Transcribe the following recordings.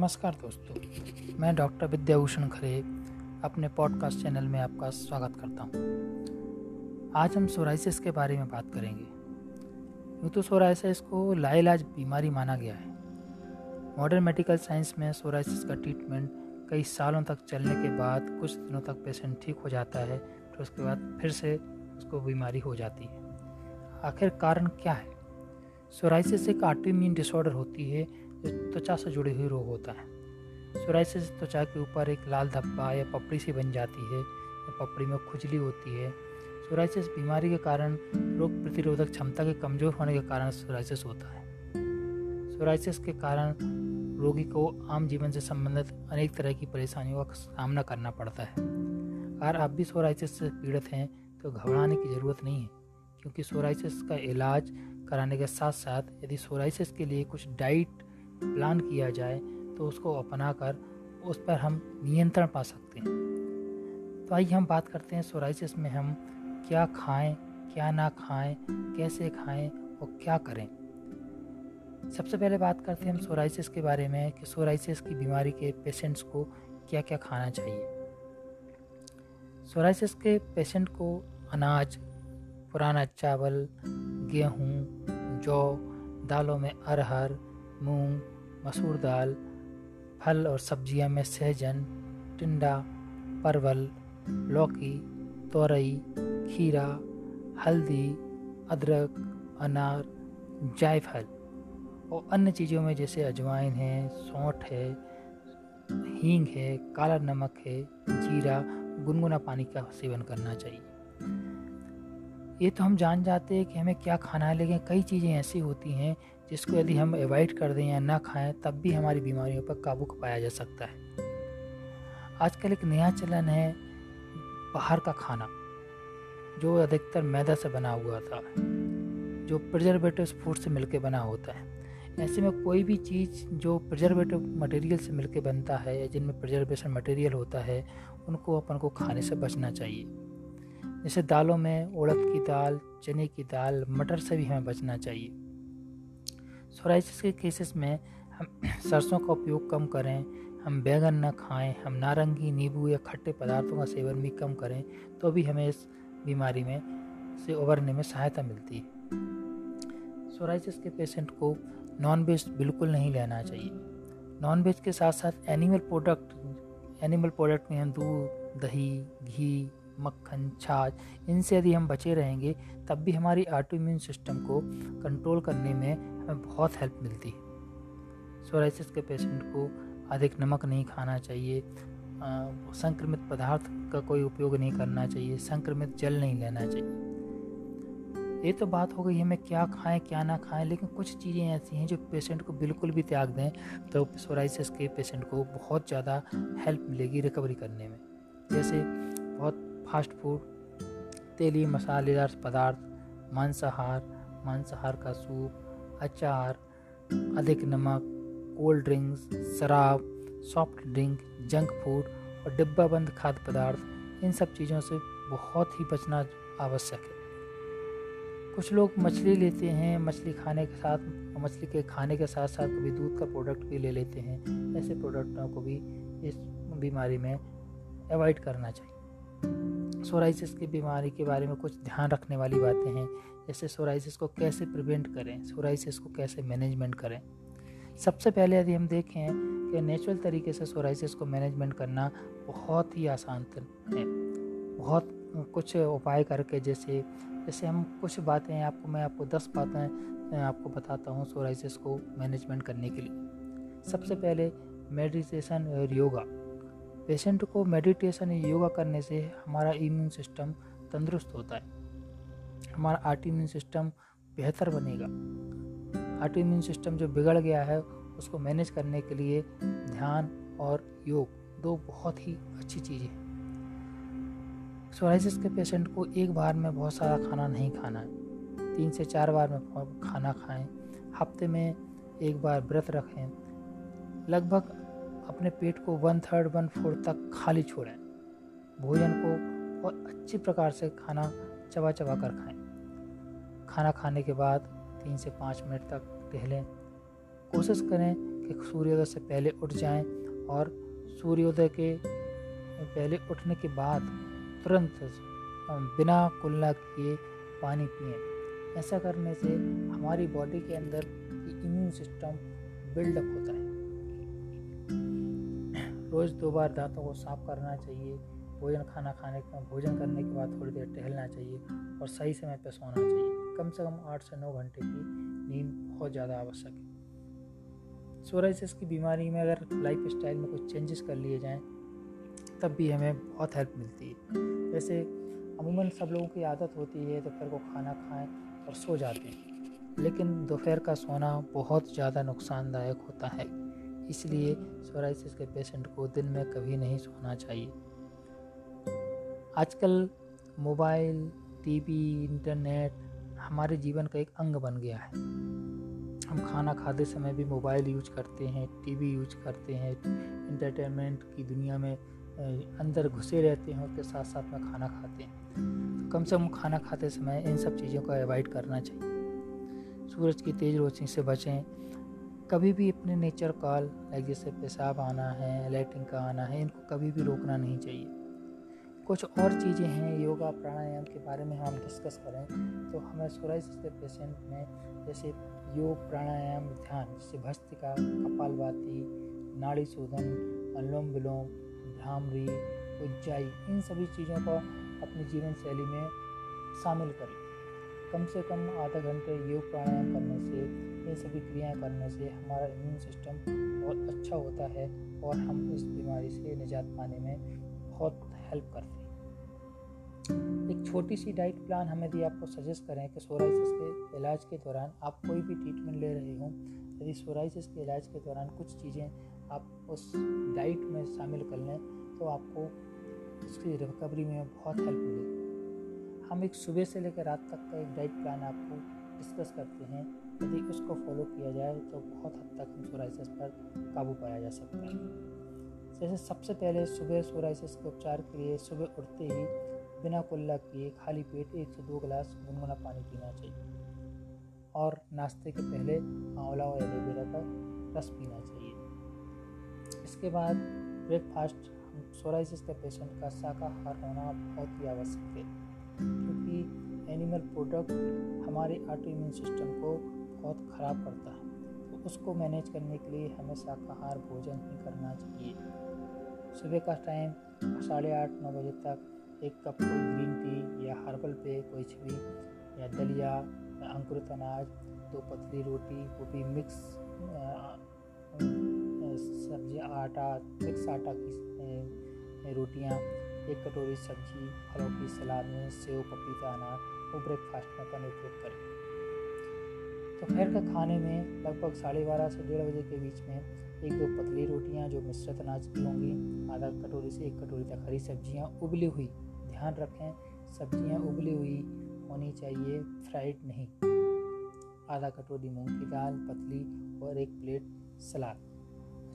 नमस्कार दोस्तों, मैं डॉक्टर विद्याभूषण खरे अपने पॉडकास्ट चैनल में आपका स्वागत करता हूँ। आज हम सोराइसिस के बारे में बात करेंगे। यूँ तो सोराइसिस को लाइलाज बीमारी माना गया है। मॉडर्न मेडिकल साइंस में सोराइसिस का ट्रीटमेंट कई सालों तक चलने के बाद कुछ दिनों तक पेशेंट ठीक हो जाता है तो उसके बाद फिर से उसको बीमारी हो जाती है। आखिर कारण क्या है? सोराइसिस एक ऑटोइम्यून डिसऑर्डर होती है त्वचा से जुड़े हुए रोग होता है। सोराइसिस त्वचा के ऊपर एक लाल धब्बा या पपड़ी सी बन जाती है, या पपड़ी में खुजली होती है। सोराइसिस बीमारी के कारण, रोग प्रतिरोधक क्षमता के कमज़ोर होने के कारण सोराइसिस होता है। सोराइसिस के कारण रोगी को आम जीवन से संबंधित अनेक तरह की परेशानियों का सामना करना पड़ता है। अगर आप भी सोराइसिस से पीड़ित हैं तो घबराने की ज़रूरत नहीं है, क्योंकि सोराइसिस का इलाज कराने के साथ साथ यदि सोराइसिस के लिए कुछ डाइट प्लान किया जाए तो उसको अपना कर उस पर हम नियंत्रण पा सकते हैं। तो आइए हम बात करते हैं सोराइसिस में हम क्या खाएँ, क्या ना खाएँ, कैसे खाएँ और क्या करें। सबसे पहले बात करते हैं हम सोराइसिस के बारे में कि सोराइसिस की बीमारी के पेशेंट्स को क्या क्या खाना चाहिए। सोराइसिस के पेशेंट को अनाज, पुराना चावल, गेहूँ, जौ, दालों में अरहर, मूंग मसूर दाल, फल और सब्ज़ियाँ में सहजन, टिंडा, परवल, लौकी, तोरई, खीरा, हल्दी, अदरक, अनार, जायफल और अन्य चीज़ों में जैसे अजवाइन है, सौंठ है, हींग है, काला नमक है, जीरा, गुनगुना पानी का सेवन करना चाहिए। ये तो हम जान जाते हैं कि हमें क्या खाना है, लेकिन कई चीज़ें ऐसी होती हैं जिसको यदि हम अवॉइड कर दें या ना खाएँ, तब भी हमारी बीमारियों पर काबू पाया जा सकता है। आजकल एक नया चलन है बाहर का खाना, जो अधिकतर मैदा से बना हुआ था, जो प्रिजर्वेटिव फ़ूड से मिलकर बना होता है। ऐसे में कोई भी चीज़ जो प्रिजर्वेटिव मटेरियल से मिलकर बनता है या जिनमें प्रिजर्वेशन मटेरियल होता है, उनको अपन को खाने से बचना चाहिए। जैसे दालों में उड़द की दाल, चने की दाल, मटर से भी हमें बचना चाहिए। सोराइसिस के केसेस में हम सरसों का उपयोग कम करें, हम बैगन न खाएँ, हम नारंगी, नींबू या खट्टे पदार्थों का सेवन भी कम करें तो भी हमें इस बीमारी में से उभरने में सहायता मिलती है। सोराइसिस के पेशेंट को नॉन वेज बिल्कुल नहीं लेना चाहिए। नॉन वेज के साथ साथ एनिमल प्रोडक्ट एनिमल प्रोडक्ट में हम दूध, दही, घी मक्खन, छाछ, इनसे यदि हम बचे रहेंगे, तब भी हमारी ऑटो इम्यून सिस्टम को कंट्रोल करने में हमें बहुत हेल्प मिलती। है सोराइसिस के पेशेंट को अधिक नमक नहीं खाना चाहिए संक्रमित पदार्थ का कोई उपयोग नहीं करना चाहिए, संक्रमित जल नहीं लेना चाहिए। ये तो बात हो गई, हमें क्या खाएँ, क्या ना खाएँ, लेकिन कुछ चीज़ें ऐसी हैं जो पेशेंट को बिल्कुल भी त्याग दें तो सोराइसिस के पेशेंट को बहुत ज़्यादा हेल्प मिलेगी रिकवरी करने में। जैसे फास्ट फ़ूड तेली मसालेदार पदार्थ, मांसाहार मांसाहार का सूप, अचार, अधिक नमक, कोल्ड ड्रिंक्स, शराब, सॉफ्ट ड्रिंक, जंक फ़ूड और डिब्बा बंद खाद्य पदार्थ, इन सब चीज़ों से बहुत ही बचना आवश्यक है। कुछ लोग मछली लेते हैं, मछली खाने के साथ, मछली के खाने के साथ साथ कभी दूध का प्रोडक्ट भी ले लेते हैं। ऐसे प्रोडक्टों को भी इस बीमारी में अवॉइड करना चाहिए। सोराइसिस की बीमारी के बारे में कुछ ध्यान रखने वाली बातें हैं, जैसे सोराइसिस को कैसे प्रिवेंट करें सोराइसिस को कैसे मैनेजमेंट करें। सबसे पहले यदि हम देखें कि नेचुरल तरीके से सोराइसिस को मैनेजमेंट करना बहुत ही आसान है। बहुत कुछ उपाय करके जैसे जैसे हम कुछ बातें आपको मैं आपको दस बातें आपको बताता हूँ सोराइसिस को मैनेजमेंट करने के लिए। सबसे पहले मेडिटेशन और योगा पेशेंट को मेडिटेशन या योगा करने से हमारा इम्यून सिस्टम तंदुरुस्त होता है। हमारा आर्ट इम्यून सिस्टम बेहतर बनेगा। आर्ट इम्यून सिस्टम जो बिगड़ गया है, उसको मैनेज करने के लिए ध्यान और योग दो बहुत ही अच्छी चीज़ें हैं। सोराइसिस के पेशेंट को एक बार में बहुत सारा खाना नहीं खाना है। तीन से चार बार में खाना खाएँ। हफ़्ते में एक बार व्रत रखें। लगभग अपने पेट को वन थर्ड, वन फोर्थ तक खाली छोड़ें। भोजन को बहुत अच्छी प्रकार से खाना चबा चबा कर खाएँ। खाना खाने के बाद तीन से पाँच मिनट तक टहलें। कोशिश करें कि कि सूर्योदय से पहले उठ जाएँ और सूर्योदय के पहले उठने के बाद तुरंत बिना कुल्ला किए पानी पिए। ऐसा करने से हमारी बॉडी के अंदर इम्यून सिस्टम बिल्डअप होता है। रोज़ दो बार दांतों को साफ़ करना चाहिए, भोजन खाना खाने का, भोजन करने के बाद थोड़ी देर टहलना चाहिए और सही समय पर सोना चाहिए। कम से कम आठ से नौ घंटे की नींद बहुत ज़्यादा आवश्यक है। सोराइसिस की बीमारी में अगर लाइफ स्टाइल में कुछ चेंजेस कर लिए जाएँ, तब भी हमें बहुत हेल्प मिलती है। जैसे अमूमन सब लोगों की आदत होती है, दोपहर को खाना खाएँ और सो जाते हैं। लेकिन दोपहर का सोना बहुत ज़्यादा नुकसानदायक होता है। इसलिए सोराइसिस के पेशेंट को दिन में कभी नहीं सोना चाहिए। आजकल मोबाइल टीवी इंटरनेट हमारे जीवन का एक अंग बन गया है। हम खाना खाते समय भी मोबाइल यूज़ करते हैं टीवी यूज़ करते हैं इंटरटेनमेंट की दुनिया में अंदर घुसे रहते हैं उसके साथ साथ में खाना खाते हैं। तो कम से कम खाना खाते समय इन सब चीज़ों को अवॉइड करना चाहिए। सूरज की तेज़ रोशनी से बचें कभी भी अपने नेचर कॉल लाइक जैसे पेशाब आना है लैट्रिन का आना है, इनको कभी भी रोकना नहीं चाहिए। कुछ और चीज़ें हैं, योगा, प्राणायाम के बारे में हम डिस्कस करें तो हमें सोराइसिस के पेशेंट में जैसे योग, प्राणायाम, ध्यान, जैसे भस्तिका कपालभाति, नाड़ी शोधन, अनुलोम विलोम, भ्रामरी, उज्जाई, इन सभी चीज़ों को अपनी जीवन शैली में शामिल करें। कम से कम आधा घंटे योग, प्राणायाम करने से ये सभी क्रियाएँ करने से हमारा इम्यून सिस्टम बहुत अच्छा होता है और हम इस बीमारी से निजात पाने में बहुत हेल्प करते हैं। एक छोटी सी डाइट प्लान हम यदि आपको सजेस्ट करें कि सोराइसिस के इलाज के दौरान आप कोई भी ट्रीटमेंट ले रहे हो, यदि सोराइसिस के इलाज के दौरान कुछ चीज़ें आप उस डाइट में शामिल कर लें तो आपको उसकी रिकवरी में बहुत हेल्प मिलेगी। हम एक सुबह से लेकर रात तक का एक डाइट प्लान आपको डिस्कस करते हैं। यदि उसको फॉलो किया जाए तो बहुत हद तक हम सोराइसिस पर काबू पाया जा सकता है। जैसे सबसे पहले सुबह सोराइसिस के उपचार के लिए सुबह उठते ही बिना कुल्ला किए खाली पेट एक से दो गिलास गुनगुना पानी पीना चाहिए। और नाश्ते के पहले आंवला और एलोवेरा का रस पीना चाहिए। इसके बाद ब्रेकफास्ट सोराइसिस के पेशेंट का शाकाहार होना बहुत ही आवश्यक है। क्योंकि एनिमल प्रोडक्ट हमारे ऑटो इम्यून सिस्टम को बहुत ख़राब करता है। तो उसको मैनेज करने के लिए हमें शाकाहार भोजन ही करना चाहिए। सुबह का टाइम साढ़े आठ, नौ बजे तक एक कप कोई ग्रीन टी या हर्बल पे कोई भी या दलिया या अंकुरित अनाज, दो पतली रोटी, वो भी मिक्स सब्ज़ी आटा मिक्स आटा की रोटियाँ, एक कटोरी सब्ज़ी, फलों की सलाद में सेव, पपीता, अनार और ब्रेकफास्ट में अपना उपयोग करें। दोपहर का खाने में लगभग साढ़े बारह से डेढ़ बजे के बीच में एक दो पतली रोटियाँ जो मिश्रित अनाज की होंगी, आधा कटोरी से एक कटोरी तक हरी सब्ज़ियाँ उबली हुई। ध्यान रखें, सब्ज़ियाँ उबली हुई होनी चाहिए, फ्राइड नहीं। आधा कटोरी मूंग की दाल, पतली और एक प्लेट सलाद।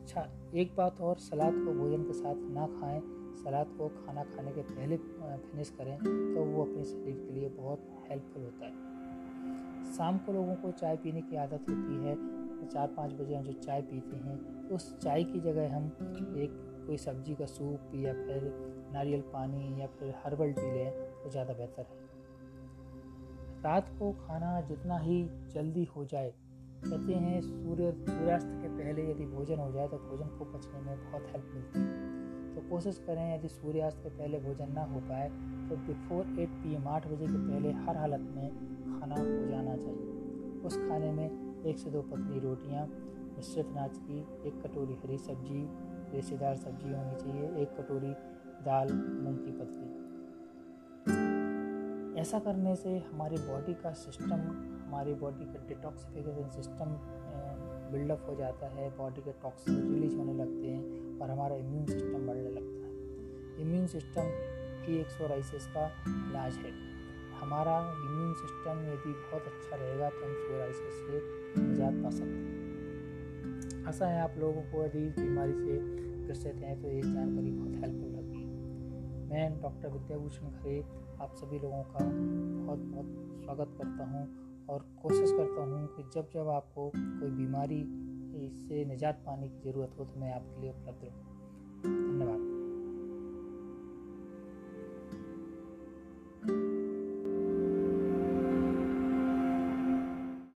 अच्छा एक बात और, सलाद को भोजन के साथ ना खाएँ। सलाद को खाना खाने के पहले फिनिश करें तो वो अपने शरीर के लिए बहुत हेल्पफुल होता है। शाम को लोगों को चाय पीने की आदत होती है। चार पाँच बजे हम जो चाय पीते हैं तो उस चाय की जगह हम एक कोई सब्ज़ी का सूप या फिर नारियल पानी या फिर हर्बल टी लें तो ज़्यादा बेहतर है। रात को खाना जितना ही जल्दी हो जाए, कहते हैं सूर्य, सूर्यास्त के पहले यदि भोजन हो जाए तो भोजन को पचने में बहुत हेल्प मिलती है। तो कोशिश करें यदि सूर्यास्त के पहले भोजन ना हो पाए तो बिफोर एट पी एम आठ बजे के पहले हर हालत में खाना हो जाना चाहिए। उस खाने में एक से दो पतली रोटियाँ, मिश्रित अनाज की एक कटोरी हरी सब्ज़ी, रेशेदार सब्ज़ी होनी चाहिए, एक कटोरी दाल, मूंग की पतली। ऐसा करने से हमारी बॉडी का सिस्टम हमारी बॉडी का डिटॉक्सिफिकेशन सिस्टम बिल्डअप हो जाता है बॉडी के टॉक्सिन रिलीज़ होने लगते हैं और हमारा इम्यून सिस्टम बढ़ने लगता है। इम्यून सिस्टम की एक सौ सोराइसिस का इलाज है। हमारा इम्यून सिस्टम यदि बहुत अच्छा रहेगा तो हम सोराइसिस से निजात पा सकते हैं। आशा है आप लोगों को यदि इस बीमारी से ग्रसित हैं तो ये जानकारी बहुत हेल्पफुल लगी। मैं डॉक्टर विद्याभूषण खरे आप सभी लोगों का बहुत बहुत स्वागत करता हूँ और कोशिश करता हूँ कि जब जब आपको कोई बीमारी इससे निजात पाने की ज़रूरत हो तो मैं आपके लिए उपलब्ध रहूँ।